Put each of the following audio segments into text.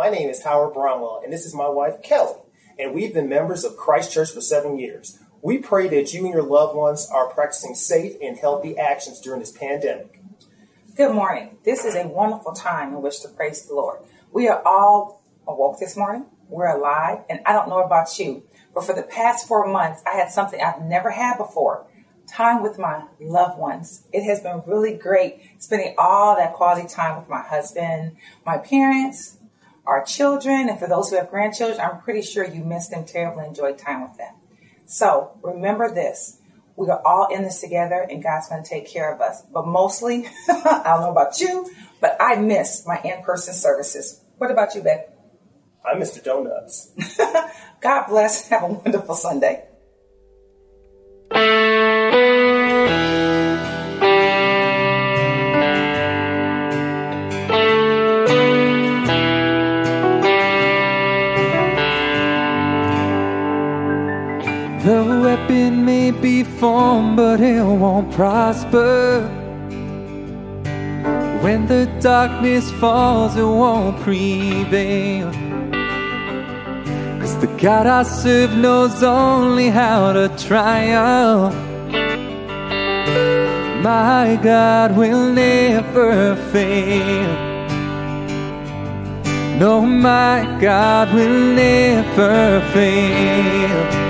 My name is Howard Bromwell, and this is my wife, Kelly, and we've been members of Christ Church for seven years. We pray that you and your loved ones are practicing safe and healthy actions during this pandemic. Good morning. This is a wonderful time in which to praise the Lord. We are all awoke this morning. We're alive, and I don't know about you, but for the past four months, I had something I've never had before time with my loved ones. It has been really great spending all that quality time with my husband, my parents, our children, and for those who have grandchildren, I'm pretty sure you miss them terribly, enjoyed time with them. So remember this. We are all in this together and God's going to take care of us. But mostly, I don't know about you, but I miss my in-person services. What about you, Beck? I miss the donuts. God bless. Have a wonderful Sunday. But it won't prosper. When the darkness falls, it won't prevail. Cause the God I serve knows only how to triumph. My God will never fail. No, my God will never fail.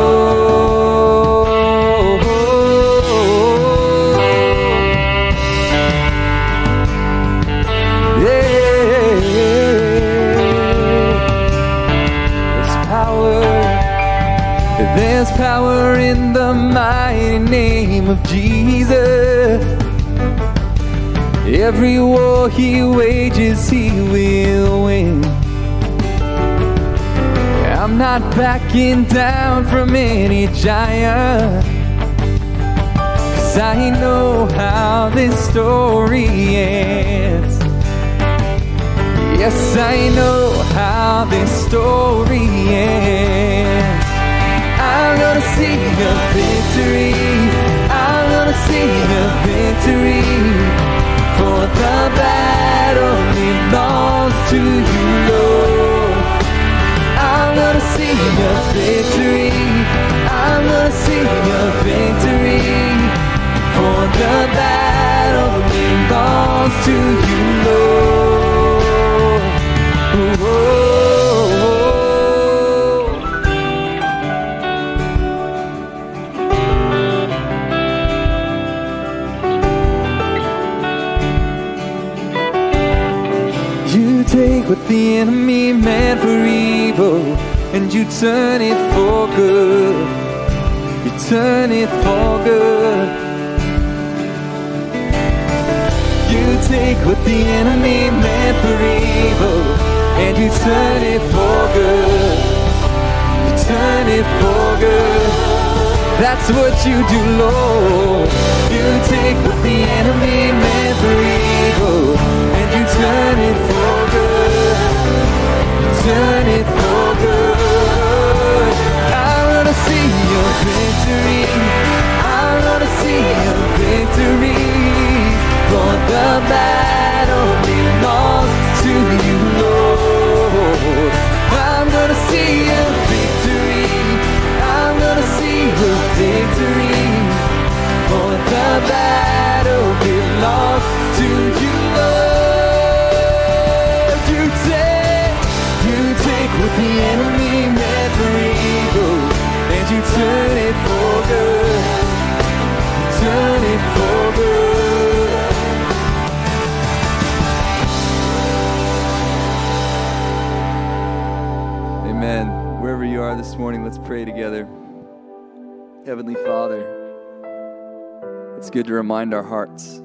Power in the mighty name of Jesus. Every war he wages, he will win. I'm not backing down from any giant. Cause I know how this story ends. Yes, I know how this story ends. I'm gonna see a victory. I'm gonna see a victory. For the battle belongs to you, Lord. I'm gonna see a victory. I'm gonna see a victory. For the battle belongs to you, Lord. Whoa. What the enemy meant for evil and you turn it for good. You turn it for good. You take what the enemy meant for evil and you turn it for good. You turn it for good. That's what you do, Lord. You take what the enemy meant for evil and you turn it for. Turn it for good. I'm gonna see your victory. I'm gonna see your victory. For the battle belongs to you, Lord. I'm gonna see your victory. I'm gonna see your victory. For the battle pray together. Heavenly Father, it's good to remind our hearts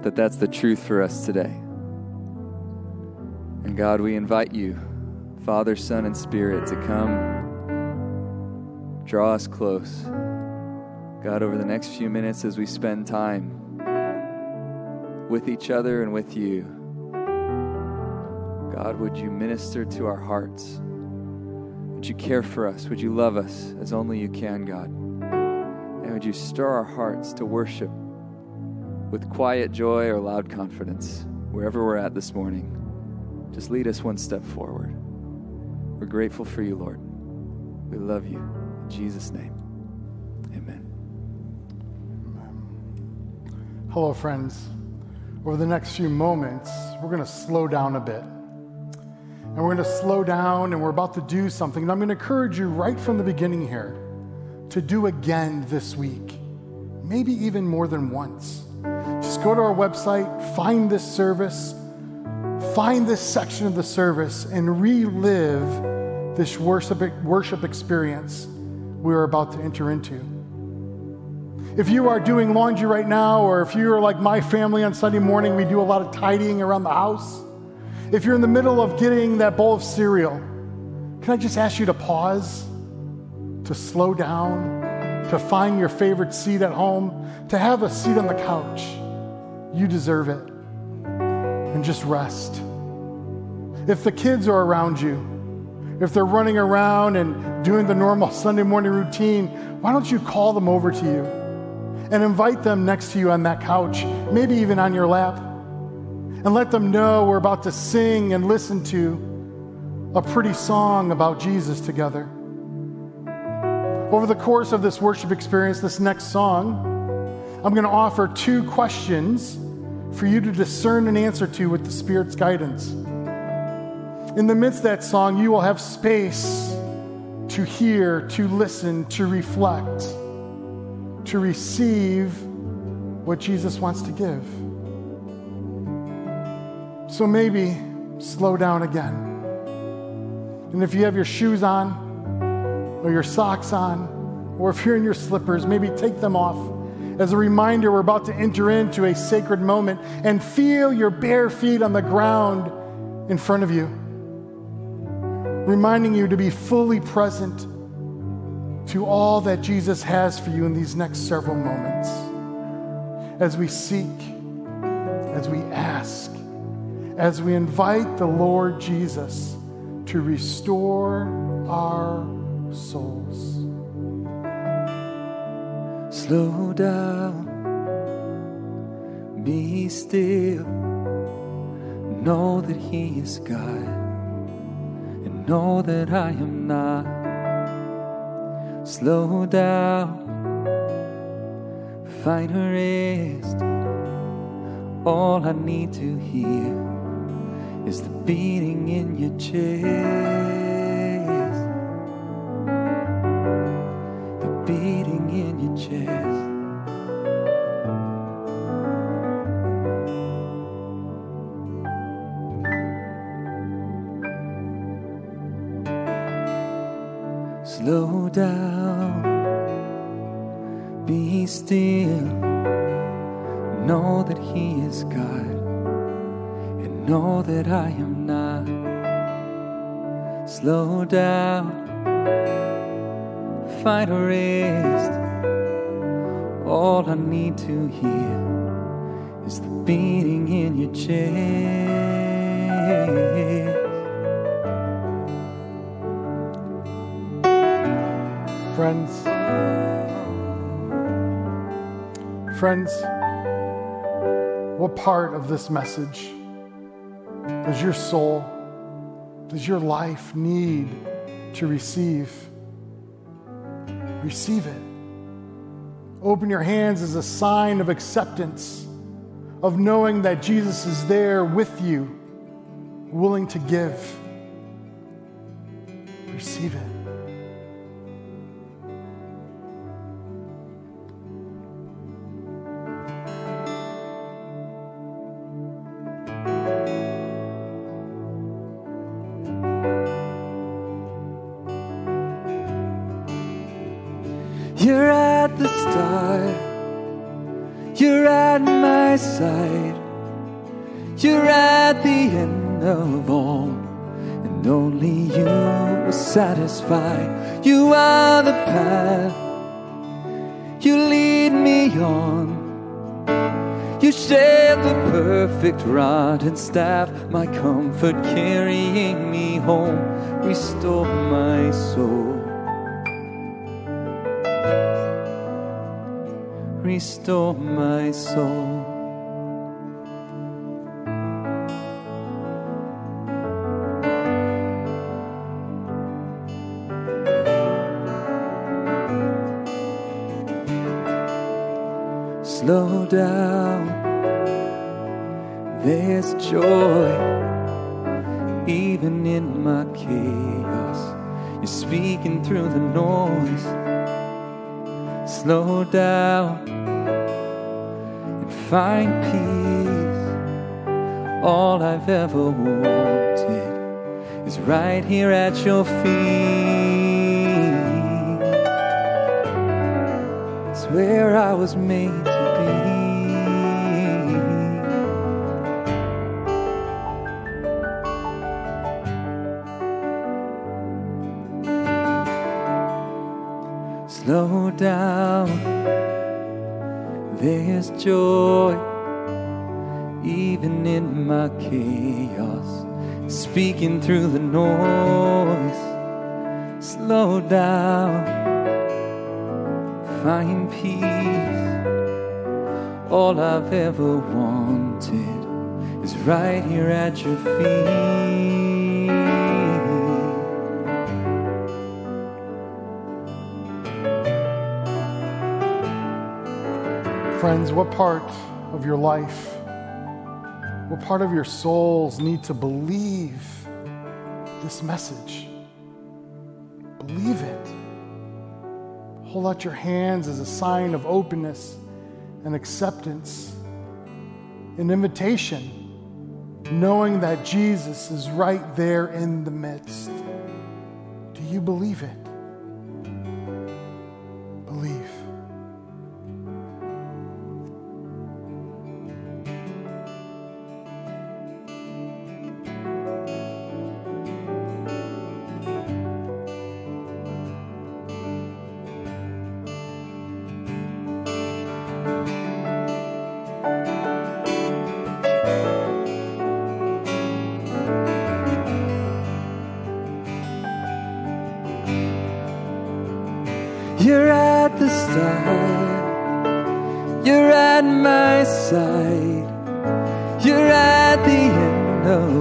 that that's the truth for us today. And God, we invite you, Father, Son, and Spirit, to come draw us close. God, over the next few minutes as we spend time with each other and with you, God, would you minister to our hearts? Would you care for us? Would you love us as only you can, God? And would you stir our hearts to worship with quiet joy or loud confidence wherever we're at this morning? Just lead us one step forward. We're grateful for you, Lord. We love you. In Jesus' name, amen. Hello, friends. Over the next few moments, we're going to slow down a bit. And we're going to slow down and we're about to do something. And I'm going to encourage you right from the beginning here to do again this week, maybe even more than once. Just go to our website, find this service, find this section of the service, and relive this worship, worship experience we're about to enter into. If you are doing laundry right now, or if you are like my family on Sunday morning, we do a lot of tidying around the house. If you're in the middle of getting that bowl of cereal, can I just ask you to pause, to slow down, to find your favorite seat at home, to have a seat on the couch? You deserve it. And just rest. If the kids are around you, if they're running around and doing the normal Sunday morning routine, why don't you call them over to you and invite them next to you on that couch, maybe even on your lap? And let them know we're about to sing and listen to a pretty song about Jesus together. Over the course of this worship experience, this next song, I'm going to offer two questions for you to discern an answer to with the Spirit's guidance. In the midst of that song, you will have space to hear, to listen, to reflect, to receive what Jesus wants to give. So maybe slow down again. And if you have your shoes on, or your socks on, or if you're in your slippers, maybe take them off. As a reminder we're about to enter into a sacred moment and feel your bare feet on the ground in front of you, reminding you to be fully present to all that Jesus has for you in these next several moments. As we seek, as we ask as we invite the Lord Jesus to restore our souls. Slow down, be still, know that He is God, and know that I am not. Slow down, find a rest. All I need to hear is the beating in your chest. Part of this message? Does your soul, does your life need to receive? Receive it. Open your hands as a sign of acceptance, of knowing that Jesus is there with you, willing to give. Receive it. Rod and staff, my comfort carrying me home. Restore my soul. Restore my soul. Joy even in my chaos. You're speaking through the noise. Slow down and find peace. All I've ever wanted is right here at your feet. It's where I was made to be. Joy even in my chaos, speaking through the noise. Slow down find peace. All I've ever wanted is right here at your feet. Friends, what part of your life, what part of your souls need to believe this message? Believe it. Hold out your hands as a sign of openness and acceptance, an invitation, knowing that Jesus is right there in the midst. Do you believe it?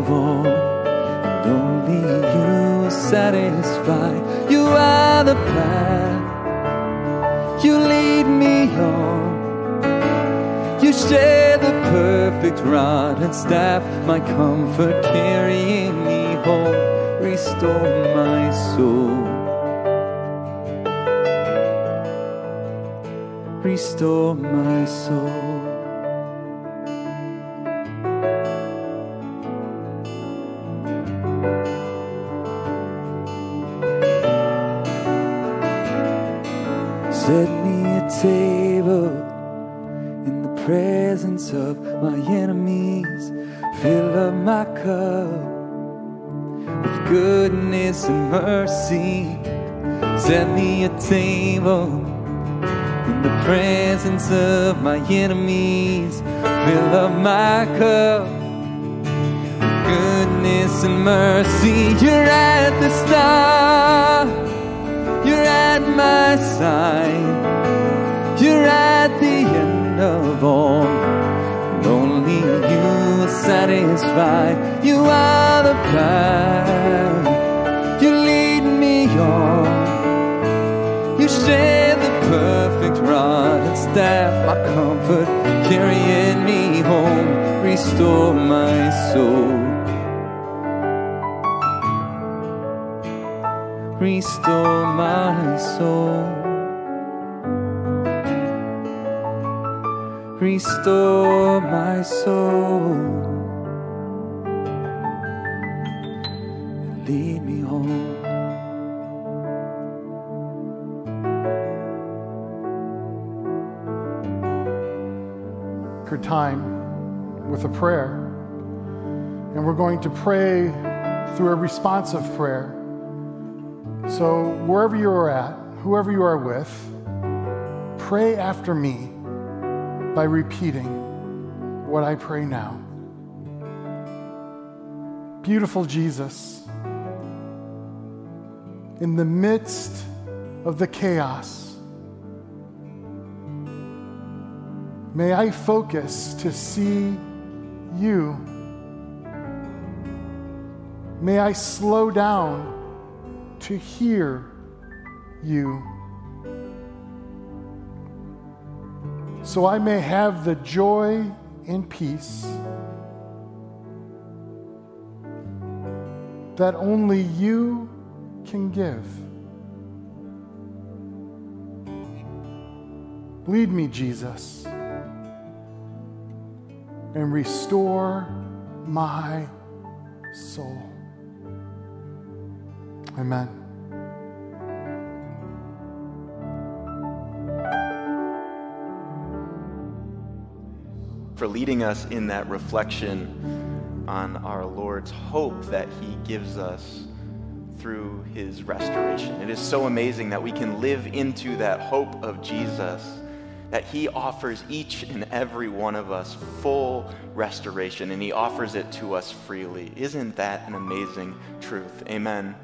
Of all. And only you satisfy. You are the path. You lead me on. You share the perfect rod and staff, my comfort carrying me home. Restore my soul. restore my soul. In the presence of my enemies. Fill up my cup goodness and mercy. You're at the start, you're at my side, you're at the end of all. And only you will satisfy. You are the path, my comfort, carrying me home. Restore my soul. Restore my soul. Restore my soul. Your time with a prayer. And we're going to pray through a responsive prayer. So, wherever you are at, whoever you are with, pray after me by repeating what I pray now. Beautiful Jesus, in the midst of the chaos, may I focus to see you. May I slow down to hear you. So I may have the joy and peace that only you can give. Lead me, Jesus, and restore my soul. Amen. For leading us in that reflection on our Lord's hope that He gives us through His restoration. It is so amazing that we can live into that hope of Jesus, that He offers each and every one of us full restoration, and He offers it to us freely. Isn't that an amazing truth? Amen.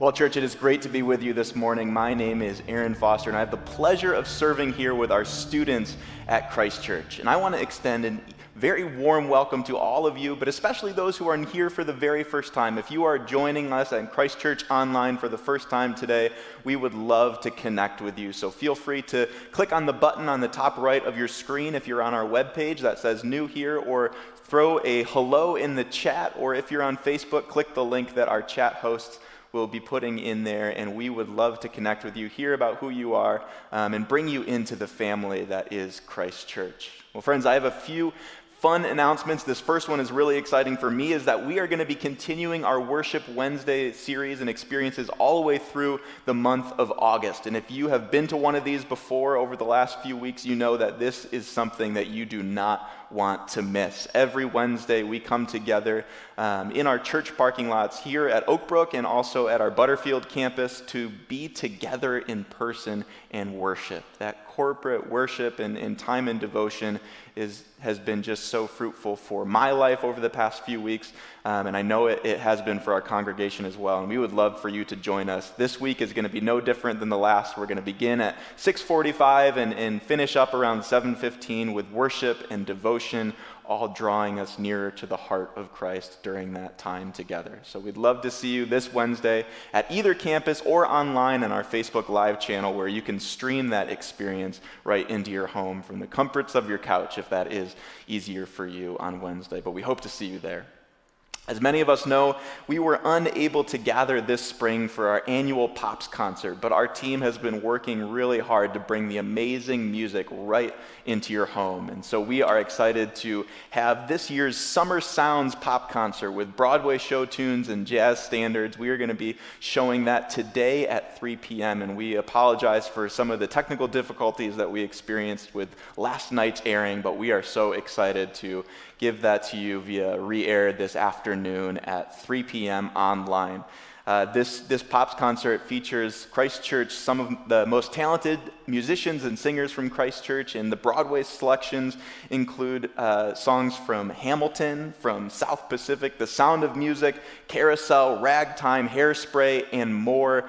Well, church, it is great to be with you this morning. My name is Aaron Foster, and I have the pleasure of serving here with our students at Christ Church. And I want to extend a very warm welcome to all of you, but especially those who are here for the very first time. If you are joining us at Christ Church online for the first time today, we would love to connect with you. So feel free to click on the button on the top right of your screen if you're on our webpage that says new here, or throw a hello in the chat, or if you're on Facebook, click the link that our chat hosts we'll be putting in there, and we would love to connect with you, hear about who you are, um, and bring you into the family that is Christ Church. Well, friends, I have a few fun announcements. This first one is really exciting for me is that we are going to be continuing our Worship Wednesday series and experiences all the way through the month of August. And if you have been to one of these before over the last few weeks, you know that this is something that you do not want to miss. Every Wednesday, we come together um, in our church parking lots here at Oakbrook and also at our Butterfield campus to be together in person and worship. That corporate worship and, and time and devotion is, has been just so fruitful for my life over the past few weeks, um, and I know it, it has been for our congregation as well. And we would love for you to join us. This week is going to be no different than the last. We're going to begin at 6:45 and, and finish up around 7:15 with worship and devotion all drawing us nearer to the heart of Christ during that time together. So we'd love to see you this Wednesday at either campus or online on our Facebook Live channel where you can stream that experience right into your home from the comforts of your couch if that is easier for you on Wednesday. But we hope to see you there. As many of us know, we were unable to gather this spring for our annual Pops concert, but our team has been working really hard to bring the amazing music right into your home. And so we are excited to have this year's Summer Sounds Pop concert with Broadway show tunes and jazz standards. We are going to be showing that today at 3 p.m., and we apologize for some of the technical difficulties that we experienced with last night's airing, but we are so excited to give that to you via re air this afternoon at 3 p.m. online. Uh, this, this Pops concert features Christchurch, some of the most talented musicians and singers from Christchurch, and the Broadway selections include uh, songs from Hamilton, from South Pacific, The Sound of Music, Carousel, Ragtime, Hairspray, and more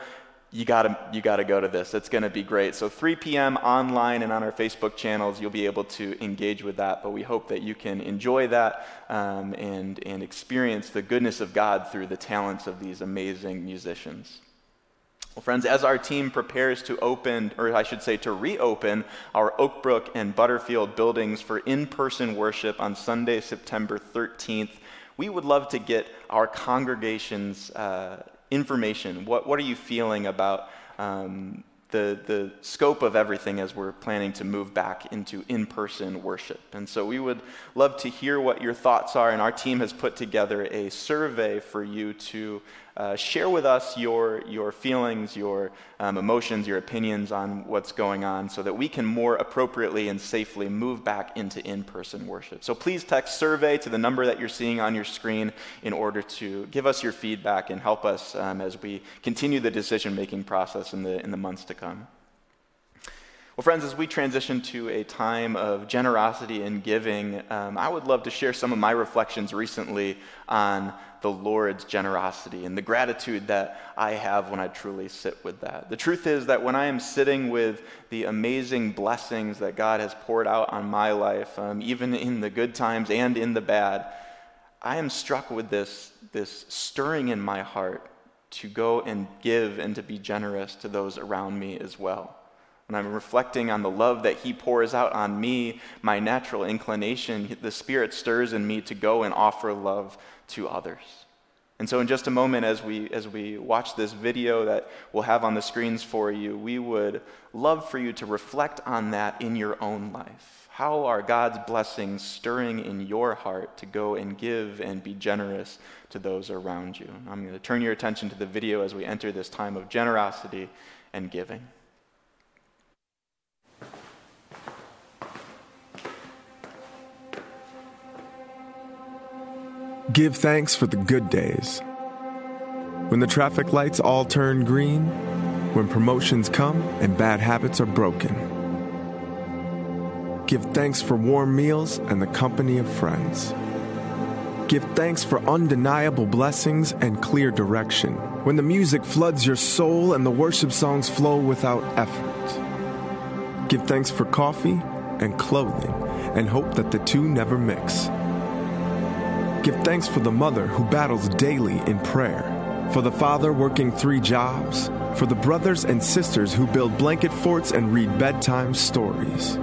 you gotta you gotta go to this. It's gonna be great. So 3 p.m. online and on our Facebook channels, you'll be able to engage with that. But we hope that you can enjoy that um, and and experience the goodness of God through the talents of these amazing musicians. Well, friends, as our team prepares to open, or I should say to reopen, our Oakbrook and Butterfield buildings for in person worship on Sunday, September 13th, we would love to get our congregation's uh, information. What, what are you feeling about um, the, the scope of everything as we're planning to move back into in person worship? And so we would love to hear what your thoughts are, and our team has put together a survey for you to uh, share with us your, your feelings, your um, emotions, your opinions on what's going on so that we can more appropriately and safely move back into in person worship. So please text survey to the number that you're seeing on your screen in order to give us your feedback and help us um, as we continue the decision making process in the, in the months to come. Well, friends, as we transition to a time of generosity and giving, um, I would love to share some of my reflections recently on the Lord's generosity and the gratitude that I have when I truly sit with that. The truth is that when I am sitting with the amazing blessings that God has poured out on my life, um, even in the good times and in the bad, I am struck with this, this stirring in my heart to go and give and to be generous to those around me as well. When I'm reflecting on the love that He pours out on me, my natural inclination, the Spirit stirs in me to go and offer love to others. And so, in just a moment, as we, as we watch this video that we'll have on the screens for you, we would love for you to reflect on that in your own life. How are God's blessings stirring in your heart to go and give and be generous to those around you? I'm going to turn your attention to the video as we enter this time of generosity and giving. Give thanks for the good days. When the traffic lights all turn green, when promotions come and bad habits are broken. Give thanks for warm meals and the company of friends. Give thanks for undeniable blessings and clear direction. When the music floods your soul and the worship songs flow without effort. Give thanks for coffee and clothing and hope that the two never mix. Give thanks for the mother who battles daily in prayer, for the father working three jobs, for the brothers and sisters who build blanket forts and read bedtime stories.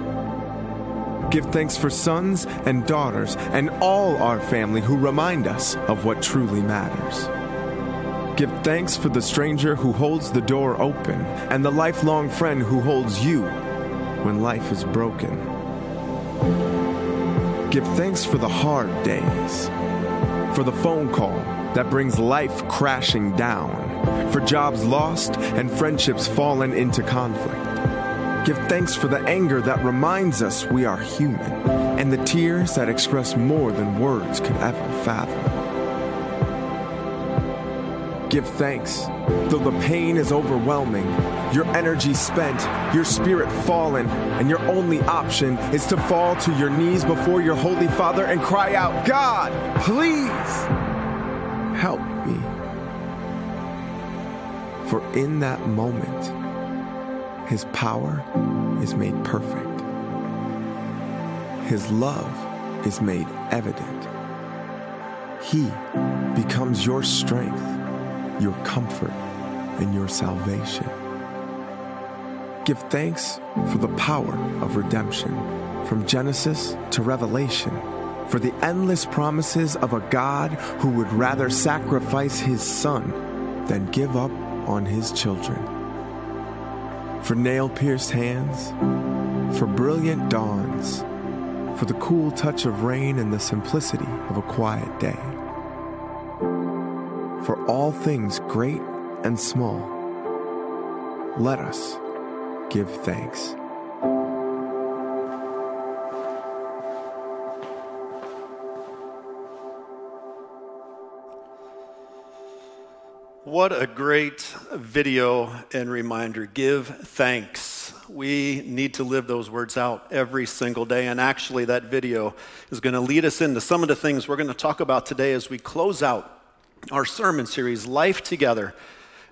Give thanks for sons and daughters and all our family who remind us of what truly matters. Give thanks for the stranger who holds the door open and the lifelong friend who holds you when life is broken. Give thanks for the hard days for the phone call that brings life crashing down, for jobs lost and friendships fallen into conflict. Give thanks for the anger that reminds us we are human, and the tears that express more than words could ever fathom. Give thanks. Though the pain is overwhelming, your energy spent, your spirit fallen, and your only option is to fall to your knees before your Holy Father and cry out, God, please help me. For in that moment, His power is made perfect, His love is made evident. He becomes your strength, your comfort, and your salvation. Give thanks for the power of redemption from Genesis to Revelation, for the endless promises of a God who would rather sacrifice his son than give up on his children. For nail pierced hands, for brilliant dawns, for the cool touch of rain and the simplicity of a quiet day. For all things great and small, let us give thanks. What a great video and reminder. Give thanks. We need to live those words out every single day. And actually, that video is going to lead us into some of the things we're going to talk about today as we close out our sermon series, Life Together,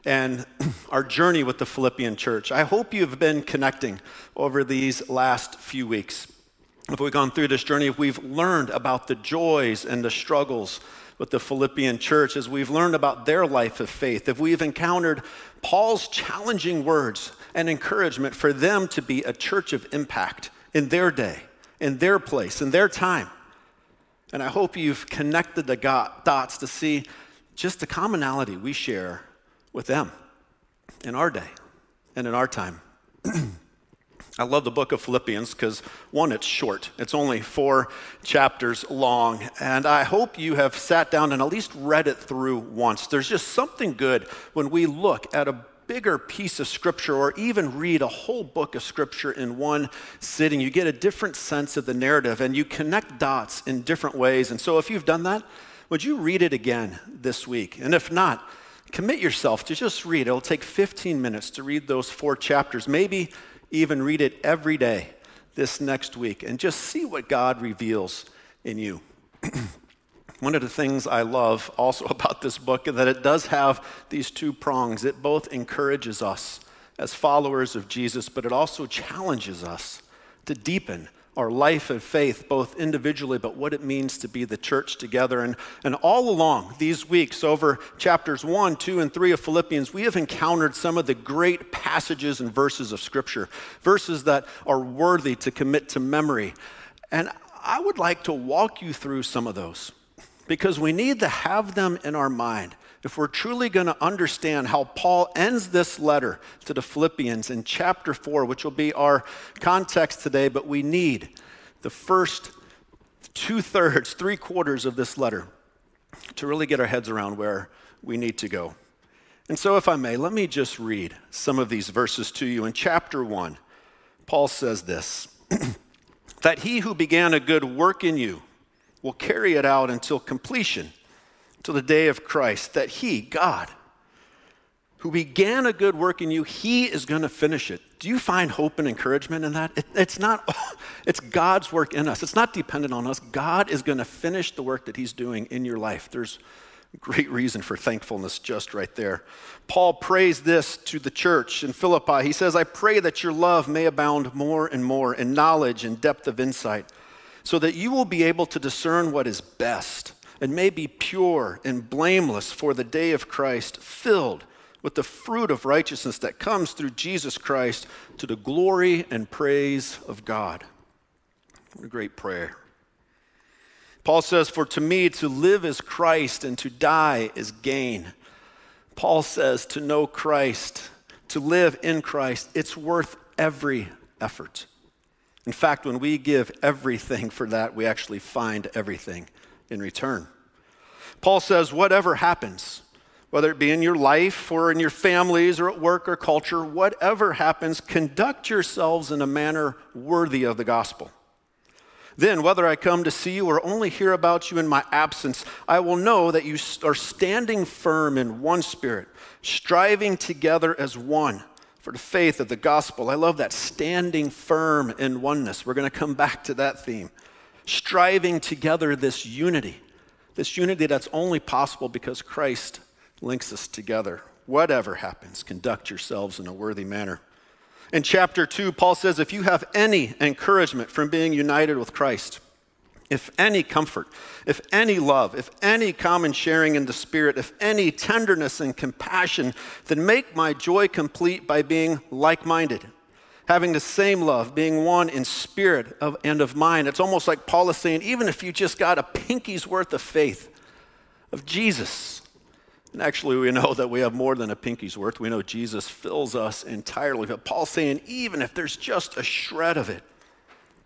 and our journey with the Philippian church. I hope you've been connecting over these last few weeks. If we've gone through this journey, if we've learned about the joys and the struggles with the Philippian church, as we've learned about their life of faith, if we've encountered Paul's challenging words and encouragement for them to be a church of impact in their day, in their place, in their time. And I hope you've connected the dots to see just the commonality we share with them in our day and in our time. I love the book of Philippians because, one, it's short. It's only four chapters long. And I hope you have sat down and at least read it through once. There's just something good when we look at a bigger piece of scripture or even read a whole book of scripture in one sitting. You get a different sense of the narrative and you connect dots in different ways. And so, if you've done that, would you read it again this week? And if not, commit yourself to just read. It'll take 15 minutes to read those four chapters. Maybe even read it every day this next week and just see what God reveals in you. One of the things I love also about this book is that it does have these two prongs. It both encourages us as followers of Jesus, but it also challenges us to deepen our life of faith, both individually, but what it means to be the church together. And, and all along these weeks, over chapters 1, 2, and 3 of Philippians, we have encountered some of the great passages and verses of Scripture, verses that are worthy to commit to memory. And I would like to walk you through some of those because we need to have them in our mind if we're truly going to understand how Paul ends this letter to the Philippians in chapter 4, which will be our context today, but we need the first two thirds, three quarters of this letter to really get our heads around where we need to go. And so, if I may, let me just read some of these verses to you. In chapter 1, Paul says this that he who began a good work in you will carry it out until completion to the day of Christ, that He, God, who began a good work in you, He is going to finish it. Do you find hope and encouragement in that? It, it's not, it's God's work in us. It's not dependent on us. God is going to finish the work that He's doing in your life. There's great reason for thankfulness just right there. Paul prays this to the church in Philippi. He says, I pray that your love may abound more and more in knowledge and depth of insight, so that you will be able to discern what is best and may be pure and blameless for the day of Christ, filled with the fruit of righteousness that comes through Jesus Christ to the glory and praise of God. What a great prayer. Paul says, For to me to live is Christ and to die is gain. Paul says, To know Christ, to live in Christ, it's worth every effort. In fact, when we give everything for that, we actually find everything in return. Paul says, whatever happens, whether it be in your life or in your families or at work or culture, whatever happens, conduct yourselves in a manner worthy of the gospel. Then, whether I come to see you or only hear about you in my absence, I will know that you are standing firm in one spirit, striving together as one for the faith of the gospel. I love that standing firm in oneness. We're going to come back to that theme striving together this unity, this unity that's only possible because Christ links us together. Whatever happens, conduct yourselves in a worthy manner. In chapter 2, Paul says, If you have any encouragement from being united with Christ, if any comfort, if any love, if any common sharing in the Spirit, if any tenderness and compassion, then make my joy complete by being like minded having the same love, being one in spirit of, and of mind. It's almost like Paul is saying, even if you just got a pinky's worth of faith of Jesus, and actually we know that we have more than a pinky's worth. We know Jesus fills us entirely. But Paul's saying, even if there's just a shred of it,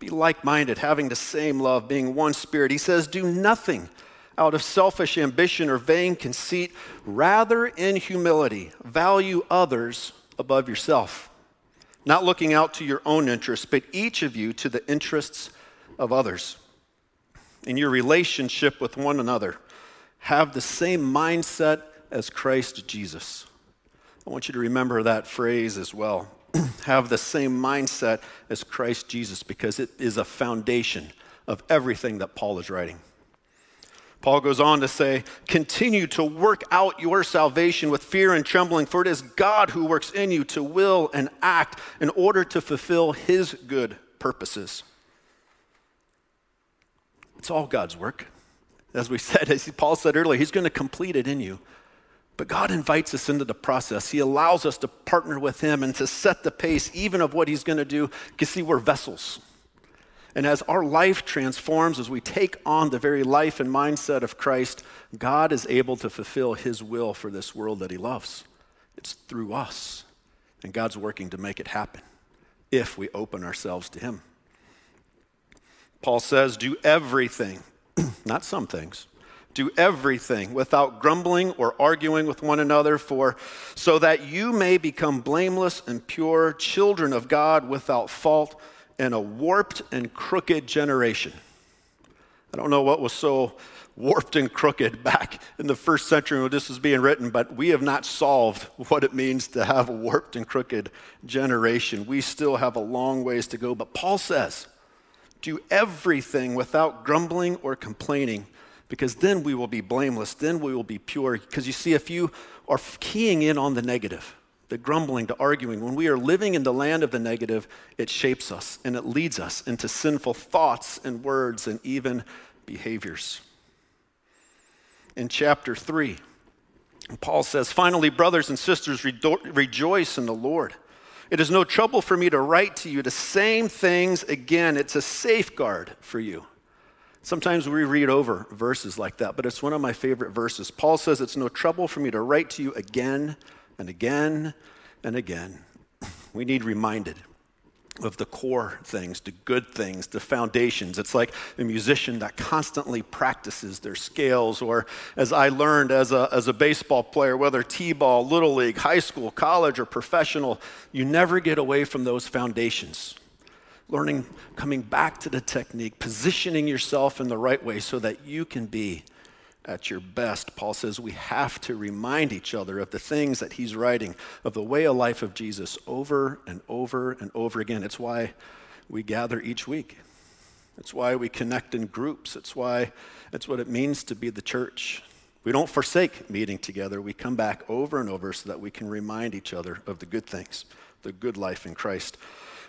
be like minded, having the same love, being one spirit. He says, do nothing out of selfish ambition or vain conceit. Rather, in humility, value others above yourself not looking out to your own interests, but each of you to the interests of others. In your relationship with one another, have the same mindset as Christ Jesus. I want you to remember that phrase as well. have the same mindset as Christ Jesus because it is a foundation of everything that Paul is writing. Paul goes on to say, Continue to work out your salvation with fear and trembling, for it is God who works in you to will and act in order to fulfill his good purposes. It's all God's work. As we said, as Paul said earlier, he's going to complete it in you. But God invites us into the process. He allows us to partner with him and to set the pace, even of what he's going to do. Because, see, we're vessels. And as our life transforms, as we take on the very life and mindset of Christ, God is able to fulfill his will for this world that he loves. It's through us. And God's working to make it happen if we open ourselves to him. Paul says, Do everything, not some things. Do everything without grumbling or arguing with one another, for so that you may become blameless and pure, children of God without fault in a warped and crooked generation. I don't know what was so warped and crooked back in the first century when this was being written, but we have not solved what it means to have a warped and crooked generation. We still have a long ways to go. But Paul says, do everything without grumbling or complaining, because then we will be blameless, then we will be pure. Because you see, if you are keying in on the negative, the grumbling, the arguing, when we are living in the land of the negative, it shapes us and it leads us into sinful thoughts and words and even behaviors in chapter 3. Paul says, Finally, brothers and sisters, rejoice in the Lord. It is no trouble for me to write to you the same things again. It's a safeguard for you. Sometimes we read over verses like that, but it's one of my favorite verses. Paul says, It's no trouble for me to write to you again and again and again. We need reminded of the core things, the good things, the foundations. It's like a musician that constantly practices their scales, or as I learned as a, as a baseball player, whether T ball, little league, high school, college, or professional, you never get away from those foundations. Learning, coming back to the technique, positioning yourself in the right way so that you can be at your best, Paul says we have to remind each other of the things that he's writing, of the way of life of Jesus over and over and over again. It's why we gather each week. It's why we connect in groups. It's why it's what it means to be the church. We don't forsake meeting together. We come back over and over so that we can remind each other of the good things, the good life in Christ.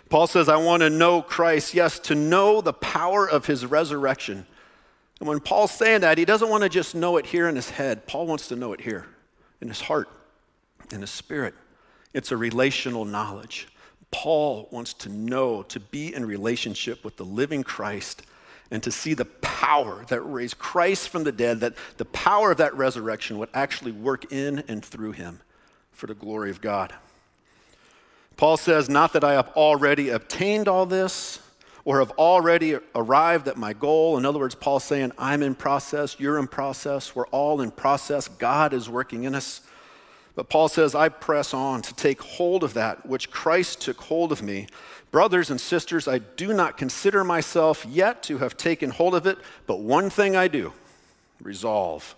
Paul says, I want to know Christ, yes, to know the power of his resurrection and when Paul's saying that, he doesn't want to just know it here in his head. Paul wants to know it here in his heart, in his spirit. It's a relational knowledge. Paul wants to know, to be in relationship with the living Christ and to see the power that raised Christ from the dead, that the power of that resurrection would actually work in and through him for the glory of God. Paul says, Not that I have already obtained all this or have already arrived at my goal. In other words, Paul's saying, I'm in process, you're in process, we're all in process, God is working in us. But Paul says, I press on to take hold of that which Christ took hold of me. Brothers and sisters, I do not consider myself yet to have taken hold of it, but one thing I do resolve.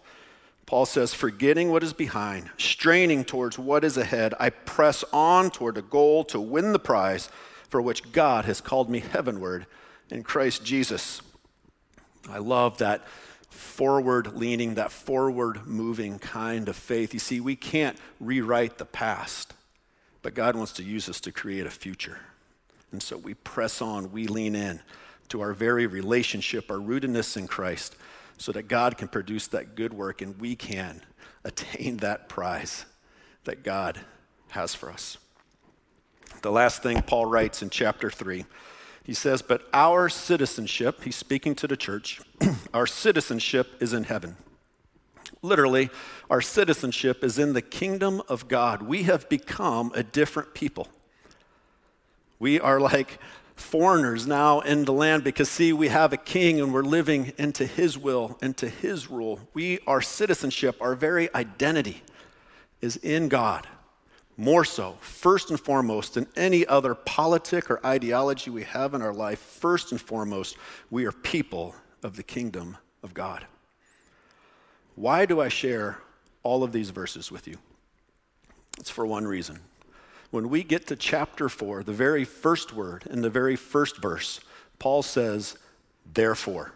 Paul says, forgetting what is behind, straining towards what is ahead, I press on toward a goal to win the prize for which God has called me heavenward in Christ Jesus. I love that forward leaning, that forward moving kind of faith. You see, we can't rewrite the past, but God wants to use us to create a future. And so we press on, we lean in to our very relationship, our rootedness in Christ, so that God can produce that good work and we can attain that prize that God has for us. The last thing Paul writes in chapter 3, he says, But our citizenship, he's speaking to the church, our citizenship is in heaven. Literally, our citizenship is in the kingdom of God. We have become a different people. We are like foreigners now in the land because, see, we have a king and we're living into his will, into his rule. We, our citizenship, our very identity is in God more so, first and foremost, than any other politic or ideology we have in our life, first and foremost, we are people of the kingdom of God. Why do I share all of these verses with you? It's for one reason. When we get to chapter 4, the very first word in the very first verse, Paul says, therefore.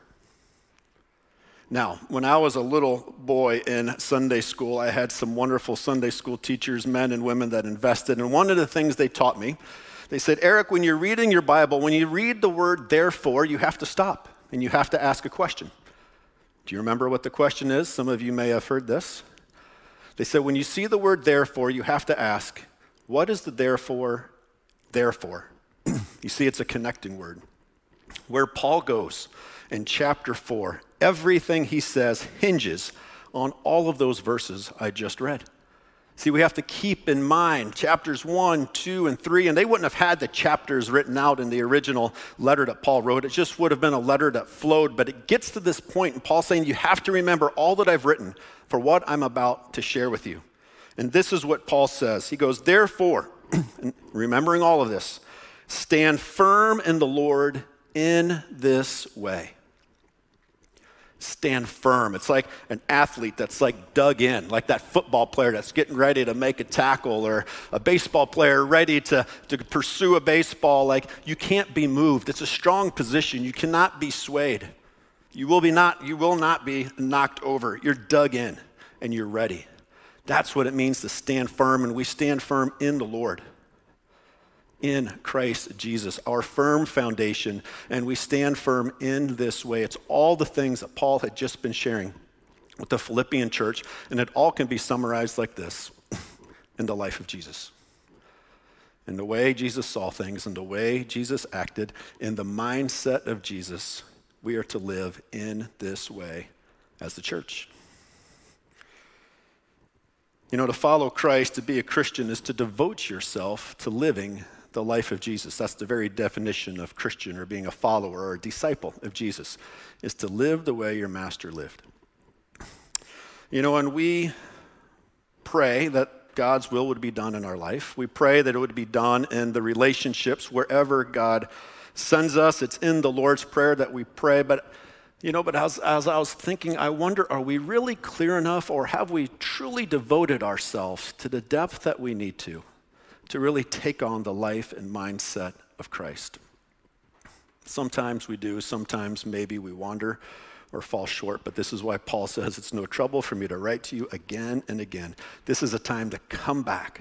Now, when I was a little boy in Sunday school, I had some wonderful Sunday school teachers, men and women that invested. And one of the things they taught me, they said, Eric, when you're reading your Bible, when you read the word therefore, you have to stop and you have to ask a question. Do you remember what the question is? Some of you may have heard this. They said, when you see the word therefore, you have to ask, what is the therefore, therefore? you see, it's a connecting word. Where Paul goes in chapter 4, everything he says hinges on all of those verses I just read. See, we have to keep in mind chapters 1, 2, and 3, and they wouldn't have had the chapters written out in the original letter that Paul wrote. It just would have been a letter that flowed, but it gets to this point, and Paul's saying, You have to remember all that I've written for what I'm about to share with you. And this is what Paul says. He goes, Therefore, remembering all of this, stand firm in the Lord in this way. Stand firm. It's like an athlete that's like dug in, like that football player that's getting ready to make a tackle or a baseball player ready to, to pursue a baseball. Like you can't be moved. It's a strong position. You cannot be swayed. You will be not, you will not be knocked over. You're dug in and you're ready. That's what it means to stand firm, and we stand firm in the Lord in Christ Jesus, our firm foundation, and we stand firm in this way. It's all the things that Paul had just been sharing with the Philippian church, and it all can be summarized like this in the life of Jesus. In the way Jesus saw things, in the way Jesus acted, in the mindset of Jesus, we are to live in this way as the church. You know, to follow Christ, to be a Christian, is to devote yourself to living the life of Jesus. That's the very definition of Christian or being a follower or a disciple of Jesus, is to live the way your master lived. You know, and we pray that God's will would be done in our life. We pray that it would be done in the relationships wherever God sends us. It's in the Lord's Prayer that we pray. But, you know, but as, as I was thinking, I wonder are we really clear enough or have we truly devoted ourselves to the depth that we need to? To really take on the life and mindset of Christ. Sometimes we do, sometimes maybe we wander or fall short, but this is why Paul says it's no trouble for me to write to you again and again. This is a time to come back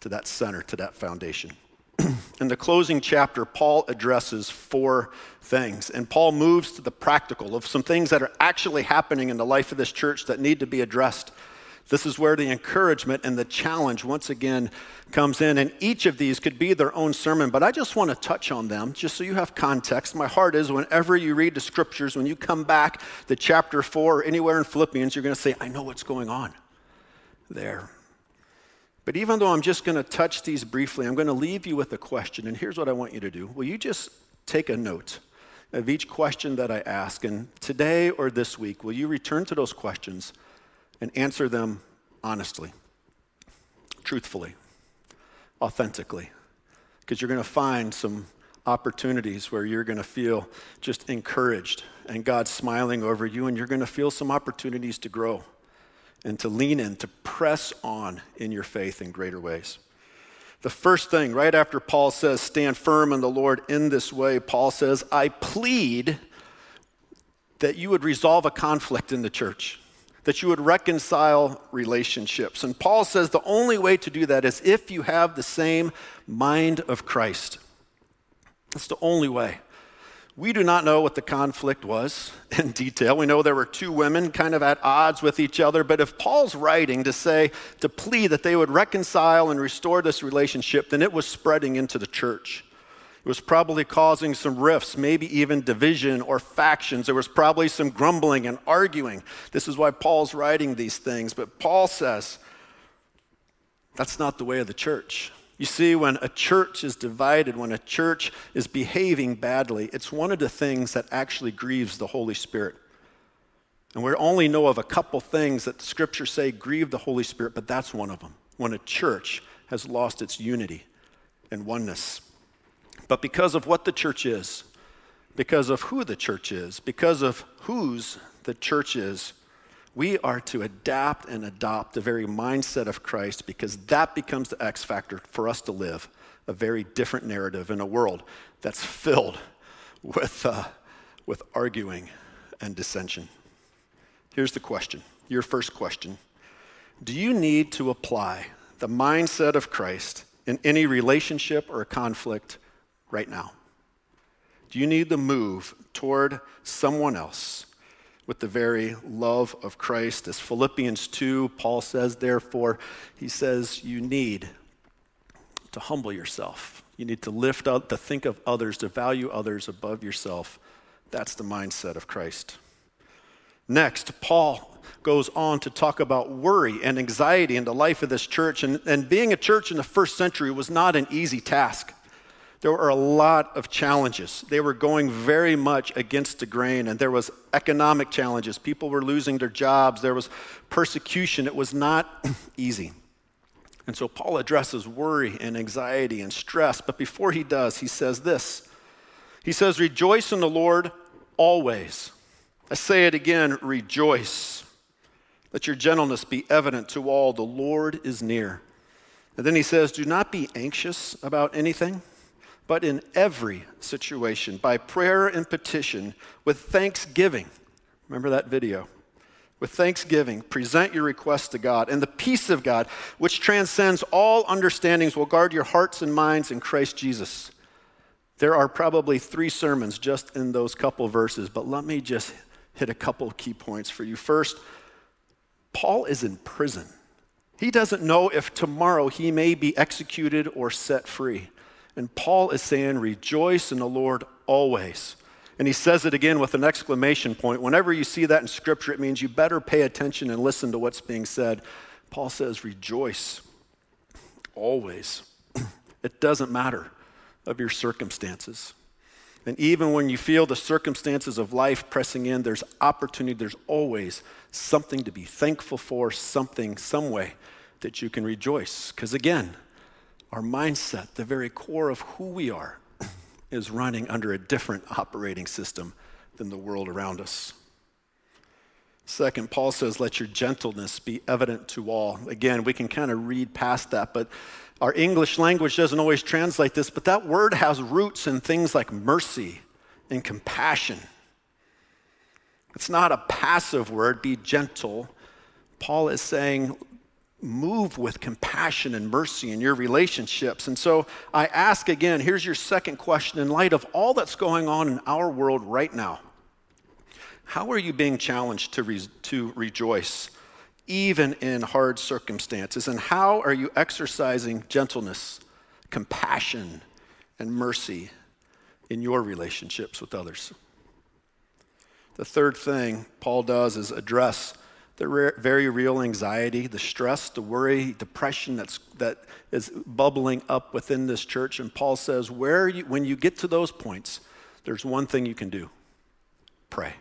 to that center, to that foundation. In the closing chapter, Paul addresses four things, and Paul moves to the practical of some things that are actually happening in the life of this church that need to be addressed this is where the encouragement and the challenge once again comes in. And each of these could be their own sermon, but I just want to touch on them just so you have context. My heart is whenever you read the scriptures, when you come back to chapter four or anywhere in Philippians, you're going to say, I know what's going on there. But even though I'm just going to touch these briefly, I'm going to leave you with a question. And here's what I want you to do Will you just take a note? Of each question that I ask, and today or this week, will you return to those questions and answer them honestly, truthfully, authentically. Because you're going to find some opportunities where you're going to feel just encouraged and God's smiling over you, and you're going to feel some opportunities to grow and to lean in, to press on in your faith in greater ways. The first thing, right after Paul says, stand firm in the Lord in this way, Paul says, I plead that you would resolve a conflict in the church that you would reconcile relationships. And Paul says the only way to do that is if you have the same mind of Christ. That's the only way. We do not know what the conflict was in detail. We know there were two women kind of at odds with each other, but if Paul's writing to say, to plead that they would reconcile and restore this relationship, then it was spreading into the church. It was probably causing some rifts, maybe even division or factions. There was probably some grumbling and arguing. This is why Paul's writing these things. But Paul says that's not the way of the church. You see, when a church is divided, when a church is behaving badly, it's one of the things that actually grieves the Holy Spirit. And we only know of a couple things that the scriptures say grieve the Holy Spirit, but that's one of them. When a church has lost its unity and oneness. But because of what the church is, because of who the church is, because of whose the church is, we are to adapt and adopt the very mindset of Christ because that becomes the X factor for us to live a very different narrative in a world that's filled with, uh, with arguing and dissension. Here's the question your first question Do you need to apply the mindset of Christ in any relationship or conflict right now? Do you need to move toward someone else with the very love of Christ? As Philippians 2, Paul says, therefore, he says, you need to humble yourself. You need to lift up, to think of others, to value others above yourself. That's the mindset of Christ. Next, Paul goes on to talk about worry and anxiety in the life of this church. And, and being a church in the first century was not an easy task there were a lot of challenges. They were going very much against the grain, and there was economic challenges. People were losing their jobs. There was persecution. It was not easy. And so Paul addresses worry and anxiety and stress. But before he does, he says this He says, Rejoice in the Lord always. I say it again rejoice. Let your gentleness be evident to all. The Lord is near. And then he says, Do not be anxious about anything, but in every situation, by prayer and petition, with thanksgiving. Remember that video? With thanksgiving, present your requests to God, and the peace of God, which transcends all understandings, will guard your hearts and minds in Christ Jesus. There are probably three sermons just in those couple verses, but let me just hit a couple key points for you. First, Paul is in prison. He doesn't know if tomorrow he may be executed or set free. And Paul is saying, Rejoice in the Lord always. And he says it again with an exclamation point. Whenever you see that in Scripture, it means you better pay attention and listen to what's being said. Paul says, Rejoice always. it doesn't matter of your circumstances. And even when you feel the circumstances of life pressing in, there's opportunity, there's always something to be thankful for, something, some way that you can rejoice. Because again, our mindset, the very core of who we are, is running under a different operating system than the world around us. Second, Paul says, let your gentleness be evident to all. Again, we can kind of read past that, but our English language doesn't always translate this, but that word has roots in things like mercy and compassion. It's not a passive word, be gentle. Paul is saying, move with compassion and mercy in your relationships. And so I ask again here's your second question in light of all that's going on in our world right now. How are you being challenged to, re- to rejoice? even in hard circumstances? And how are you exercising gentleness, compassion, and mercy in your relationships with others? The third thing Paul does is address the very real anxiety, the stress, the worry, depression that's, that is bubbling up within this church. And Paul says, where you, when you get to those points, there's one thing you can do pray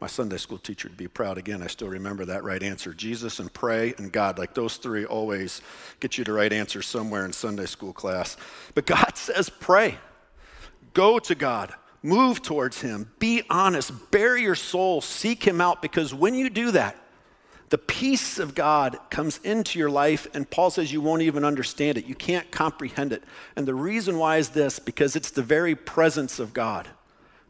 my Sunday school teacher would be proud again. I still remember that right answer Jesus and pray and God. Like those three always get you the right answer somewhere in Sunday school class. But God says, pray. Go to God. Move towards Him. Be honest. Bare your soul. Seek Him out because when you do that, the peace of God comes into your life, and Paul says you won't even understand it. You can't comprehend it. And the reason why is this because it's the very presence of God.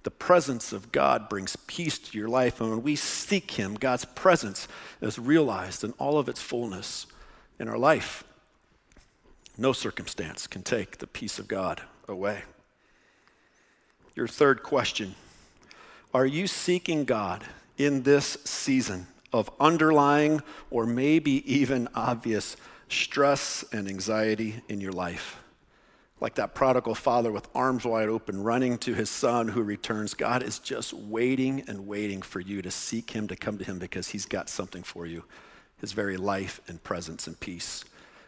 The presence of God brings peace to your life. And when we seek Him, God's presence is realized in all of its fullness in our life. No circumstance can take the peace of God away. Your third question Are you seeking God in this season of underlying or maybe even obvious stress and anxiety in your life? like that prodigal father with arms wide open, running to his son who returns. God is just waiting and waiting for you to seek him, to come to him, because he's got something for you his very life and presence and peace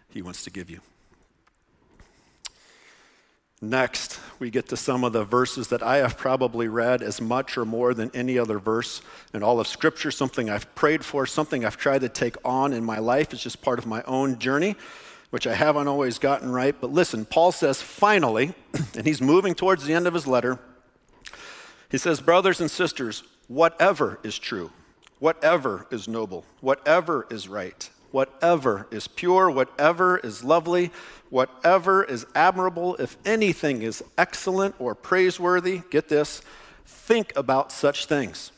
he wants to give you. Next, we get to some of the verses that I have probably read as much or more than any other verse in all of Scripture, something I've prayed for, something I've tried to take on in my life. It's just part of my own journey which I haven't always gotten right. But listen, Paul says, finally, and he's moving towards the end of his letter, he says, Brothers and sisters, whatever is true, whatever is noble, whatever is right, whatever is pure, whatever is lovely, whatever is admirable, if anything is excellent or praiseworthy, get this, think about such things.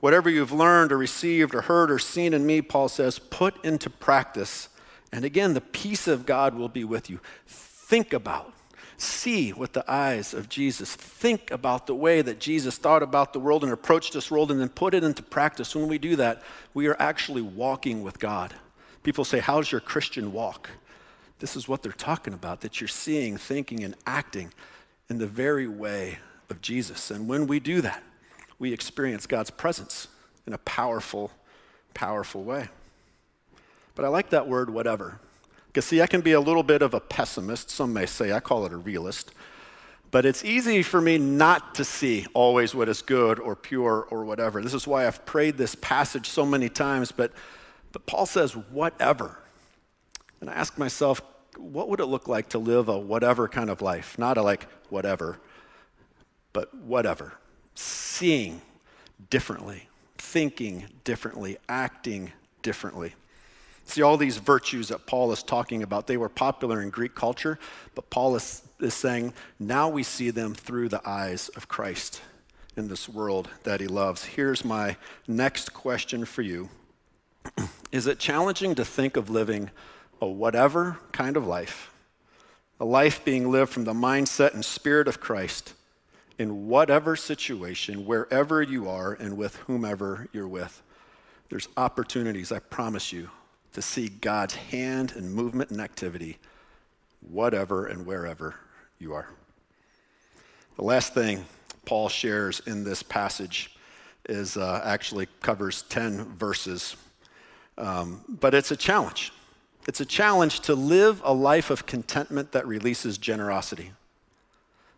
Whatever you've learned or received or heard or seen in me, Paul says, put into practice and again, the peace of God will be with you. Think about, see with the eyes of Jesus. Think about the way that Jesus thought about the world and approached this world and then put it into practice. When we do that, we are actually walking with God. People say, How's your Christian walk? This is what they're talking about that you're seeing, thinking, and acting in the very way of Jesus. And when we do that, we experience God's presence in a powerful, powerful way. But I like that word, whatever. Because, see, I can be a little bit of a pessimist. Some may say I call it a realist. But it's easy for me not to see always what is good or pure or whatever. This is why I've prayed this passage so many times. But, but Paul says, whatever. And I ask myself, what would it look like to live a whatever kind of life? Not a like whatever, but whatever. Seeing differently, thinking differently, acting differently. See, all these virtues that Paul is talking about, they were popular in Greek culture, but Paul is, is saying now we see them through the eyes of Christ in this world that he loves. Here's my next question for you Is it challenging to think of living a whatever kind of life, a life being lived from the mindset and spirit of Christ in whatever situation, wherever you are, and with whomever you're with? There's opportunities, I promise you, to see God's hand and movement and activity, whatever and wherever you are. The last thing Paul shares in this passage is uh, actually covers 10 verses, um, but it's a challenge. It's a challenge to live a life of contentment that releases generosity.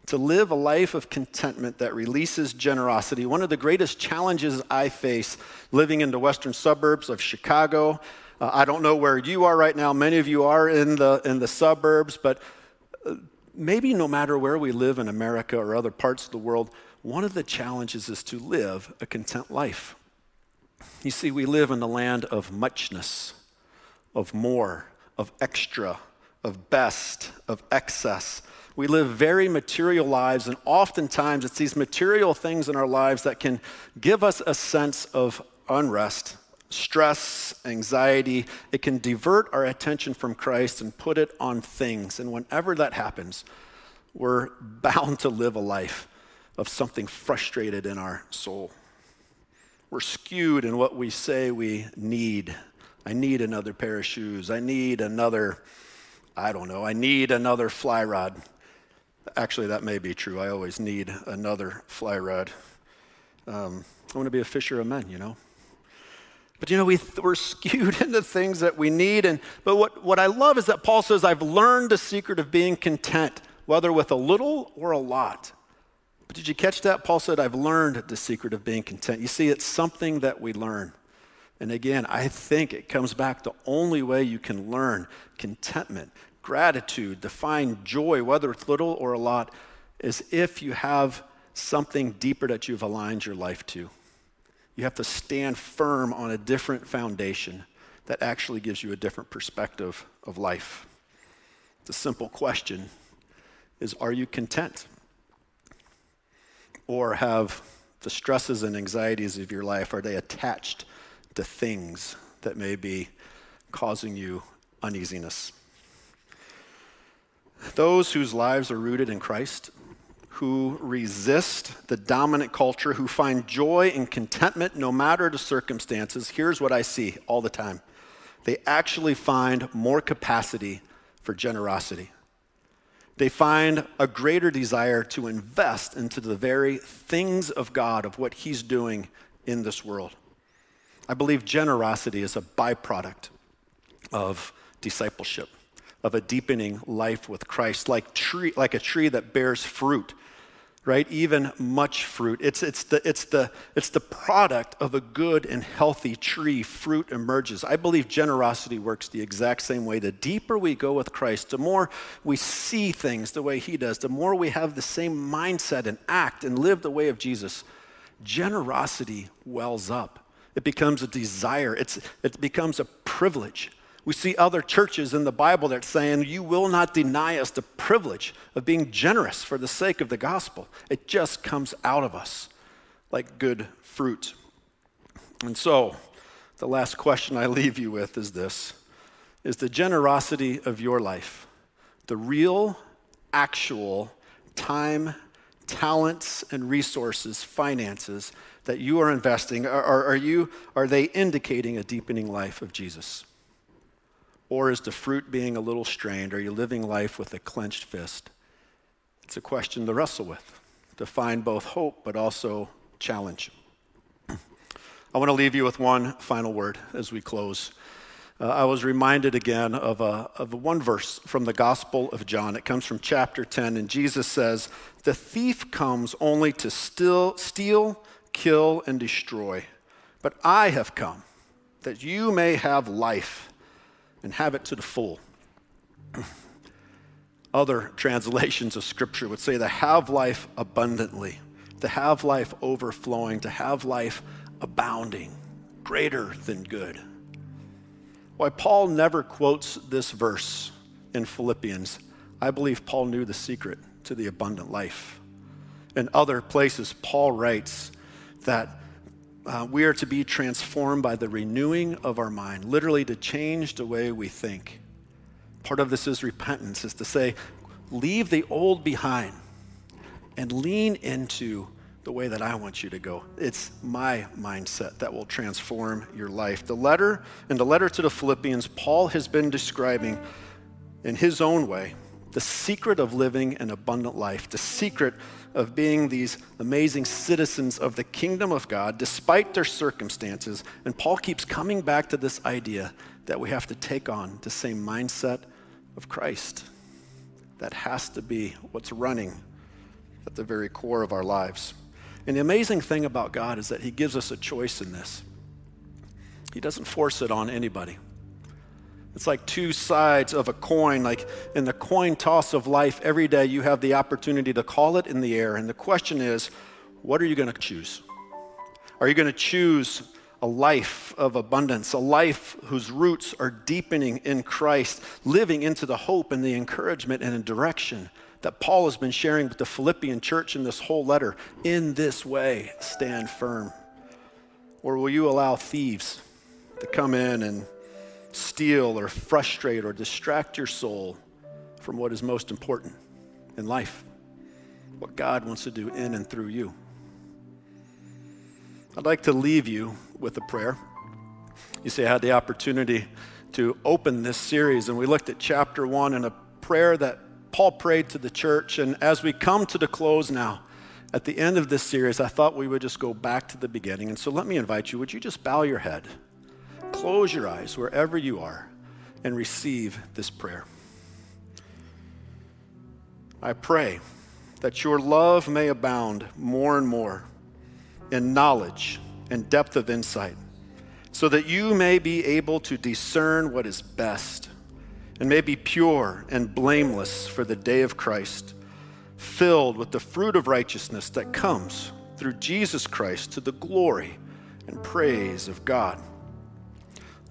To live a life of contentment that releases generosity. One of the greatest challenges I face living in the western suburbs of Chicago uh, I don't know where you are right now. Many of you are in the, in the suburbs, but uh, maybe no matter where we live in America or other parts of the world, one of the challenges is to live a content life. You see, we live in the land of muchness, of more, of extra, of best, of excess. We live very material lives, and oftentimes it's these material things in our lives that can give us a sense of unrest stress, anxiety, it can divert our attention from Christ and put it on things. And whenever that happens, we're bound to live a life of something frustrated in our soul. We're skewed in what we say we need. I need another pair of shoes. I need another, I don't know, I need another fly rod. Actually, that may be true. I always need another fly rod. Um, I want to be a fisher of men, you know? But you know, we, we're skewed into things that we need. And, but what, what I love is that Paul says, I've learned the secret of being content, whether with a little or a lot. But did you catch that? Paul said, I've learned the secret of being content. You see, it's something that we learn. And again, I think it comes back the only way you can learn contentment, gratitude, to find joy, whether it's little or a lot, is if you have something deeper that you've aligned your life to. You have to stand firm on a different foundation that actually gives you a different perspective of life. The simple question is Are you content? Or have the stresses and anxieties of your life, are they attached to things that may be causing you uneasiness? Those whose lives are rooted in Christ who resist the dominant culture, who find joy and contentment no matter the circumstances, here's what I see all the time they actually find more capacity for generosity. They find a greater desire to invest into the very things of God, of what He's doing in this world. I believe generosity is a byproduct of discipleship, of a deepening life with Christ, like, tree, like a tree that bears fruit right? Even much fruit. It's, it's, the, it's, the, it's the product of a good and healthy tree. Fruit emerges. I believe generosity works the exact same way. The deeper we go with Christ, the more we see things the way He does, the more we have the same mindset and act and live the way of Jesus, generosity wells up. It becomes a desire, it's, it becomes a privilege. We see other churches in the Bible that saying, You will not deny us the privilege of being generous for the sake of the gospel. It just comes out of us like good fruit. And so, the last question I leave you with is this Is the generosity of your life the real, actual time, talents, and resources, finances that you are investing? Are, are, you, are they indicating a deepening life of Jesus? Or is the fruit being a little strained? Are you living life with a clenched fist? It's a question to wrestle with, to find both hope but also challenge. I want to leave you with one final word as we close. Uh, I was reminded again of, a, of one verse from the Gospel of John. It comes from chapter 10, and Jesus says, The thief comes only to steal, kill, and destroy. But I have come that you may have life and have it to the full. Other translations of Scripture would say to have life abundantly, to have life overflowing, to have life abounding, greater than good. Why Paul never quotes this verse in Philippians, I believe Paul knew the secret to the abundant life. In other places, Paul writes that uh, we are to be transformed by the renewing of our mind, literally to change the way we think. Part of this is repentance, is to say, leave the old behind and lean into the way that I want you to go. It's my mindset that will transform your life. The letter, in the letter to the Philippians, Paul has been describing in his own way the secret of living an abundant life, the secret of being these amazing citizens of the kingdom of God despite their circumstances. And Paul keeps coming back to this idea that we have to take on the same mindset of Christ. That has to be what's running at the very core of our lives. And the amazing thing about God is that He gives us a choice in this. He doesn't force it on anybody. It's like two sides of a coin. Like in the coin toss of life, every day you have the opportunity to call it in the air. And the question is, what are you going to choose? Are you going to choose a life of abundance, a life whose roots are deepening in Christ, living into the hope and the encouragement and the direction that Paul has been sharing with the Philippian church in this whole letter. In this way, stand firm. Or will you allow thieves to come in and steal or frustrate or distract your soul from what is most important in life? What God wants to do in and through you. I'd like to leave you with a prayer. You see, I had the opportunity to open this series, and we looked at chapter one and a prayer that Paul prayed to the church. And as we come to the close now, at the end of this series, I thought we would just go back to the beginning. And so let me invite you would you just bow your head, close your eyes wherever you are, and receive this prayer? I pray that your love may abound more and more in knowledge and depth of insight, so that you may be able to discern what is best and may be pure and blameless for the day of Christ, filled with the fruit of righteousness that comes through Jesus Christ to the glory and praise of God.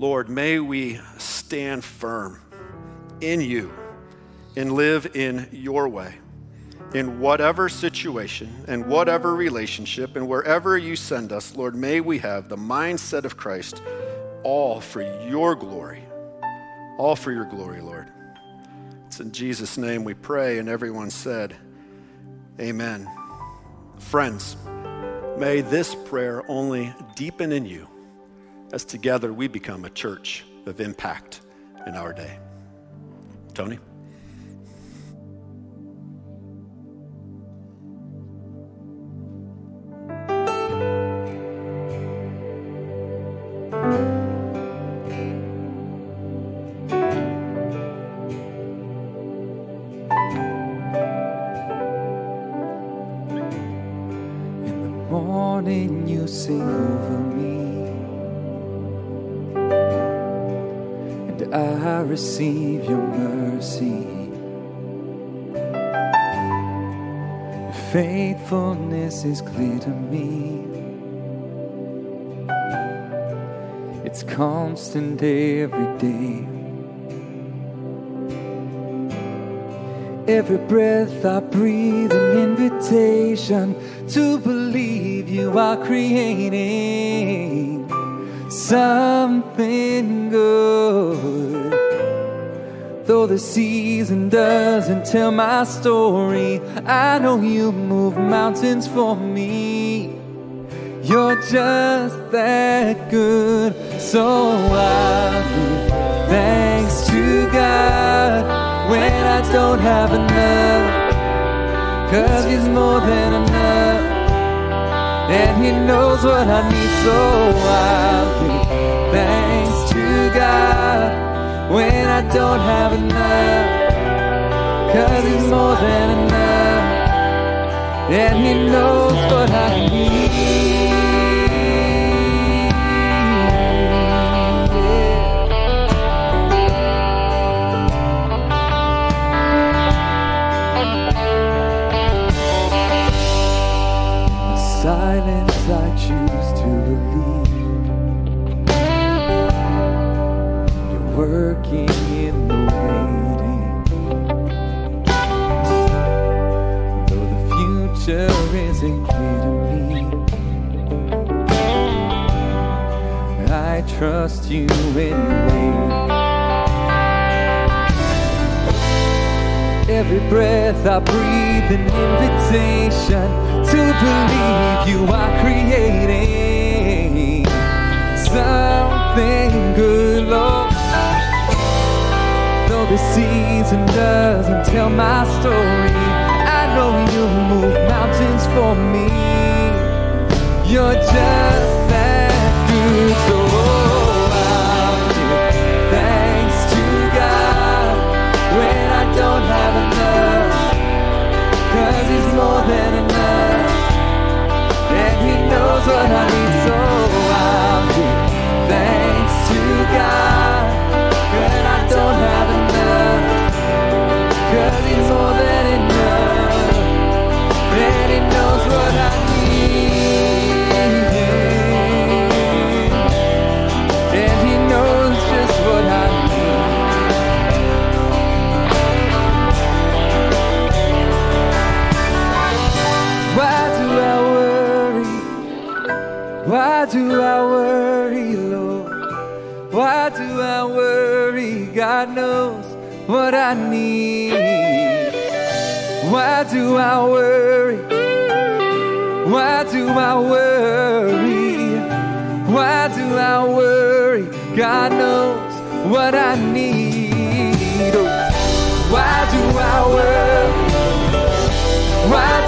Lord, may we stand firm in you and live in your way. In whatever situation and whatever relationship and wherever you send us, Lord, may we have the mindset of Christ, all for your glory all for your glory, Lord. It's in Jesus' name we pray, and everyone said, Amen. Friends, may this prayer only deepen in you as together we become a church of impact in our day. Tony? Receive your mercy. Your faithfulness is clear to me. It's constant every day. Every breath I breathe, an invitation to believe you are creating something good. Though the season doesn't tell my story, I know you move mountains for me. You're just that good. So I give thanks to God when I don't have enough. Cause He's more than enough. And He knows what I need. So I'll when I don't have enough. Cause he's more than enough. And he knows what I need. Working in the waiting. Though the future isn't clear to me, I trust you anyway. Every breath I breathe, an invitation to believe you are creating something good, Lord. The season doesn't tell my story, I know you'll move mountains for me. You're just that good, so I'll give thanks to God when I don't have enough. Cause he's more than enough. And he knows what I what I need. Why do I worry? Why do I worry? Why do I worry? God knows what I need. Why do I worry? Why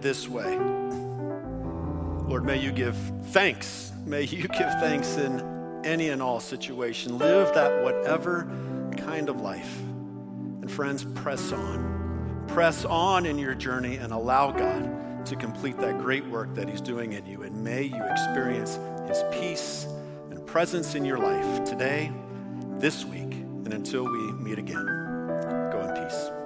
this way. Lord, may you give thanks. May you give thanks in any and all situation. Live that whatever kind of life. And friends, press on. Press on in your journey and allow God to complete that great work that He's doing in you. And may you experience His peace and presence in your life today, this week, and until we meet again. Go in peace.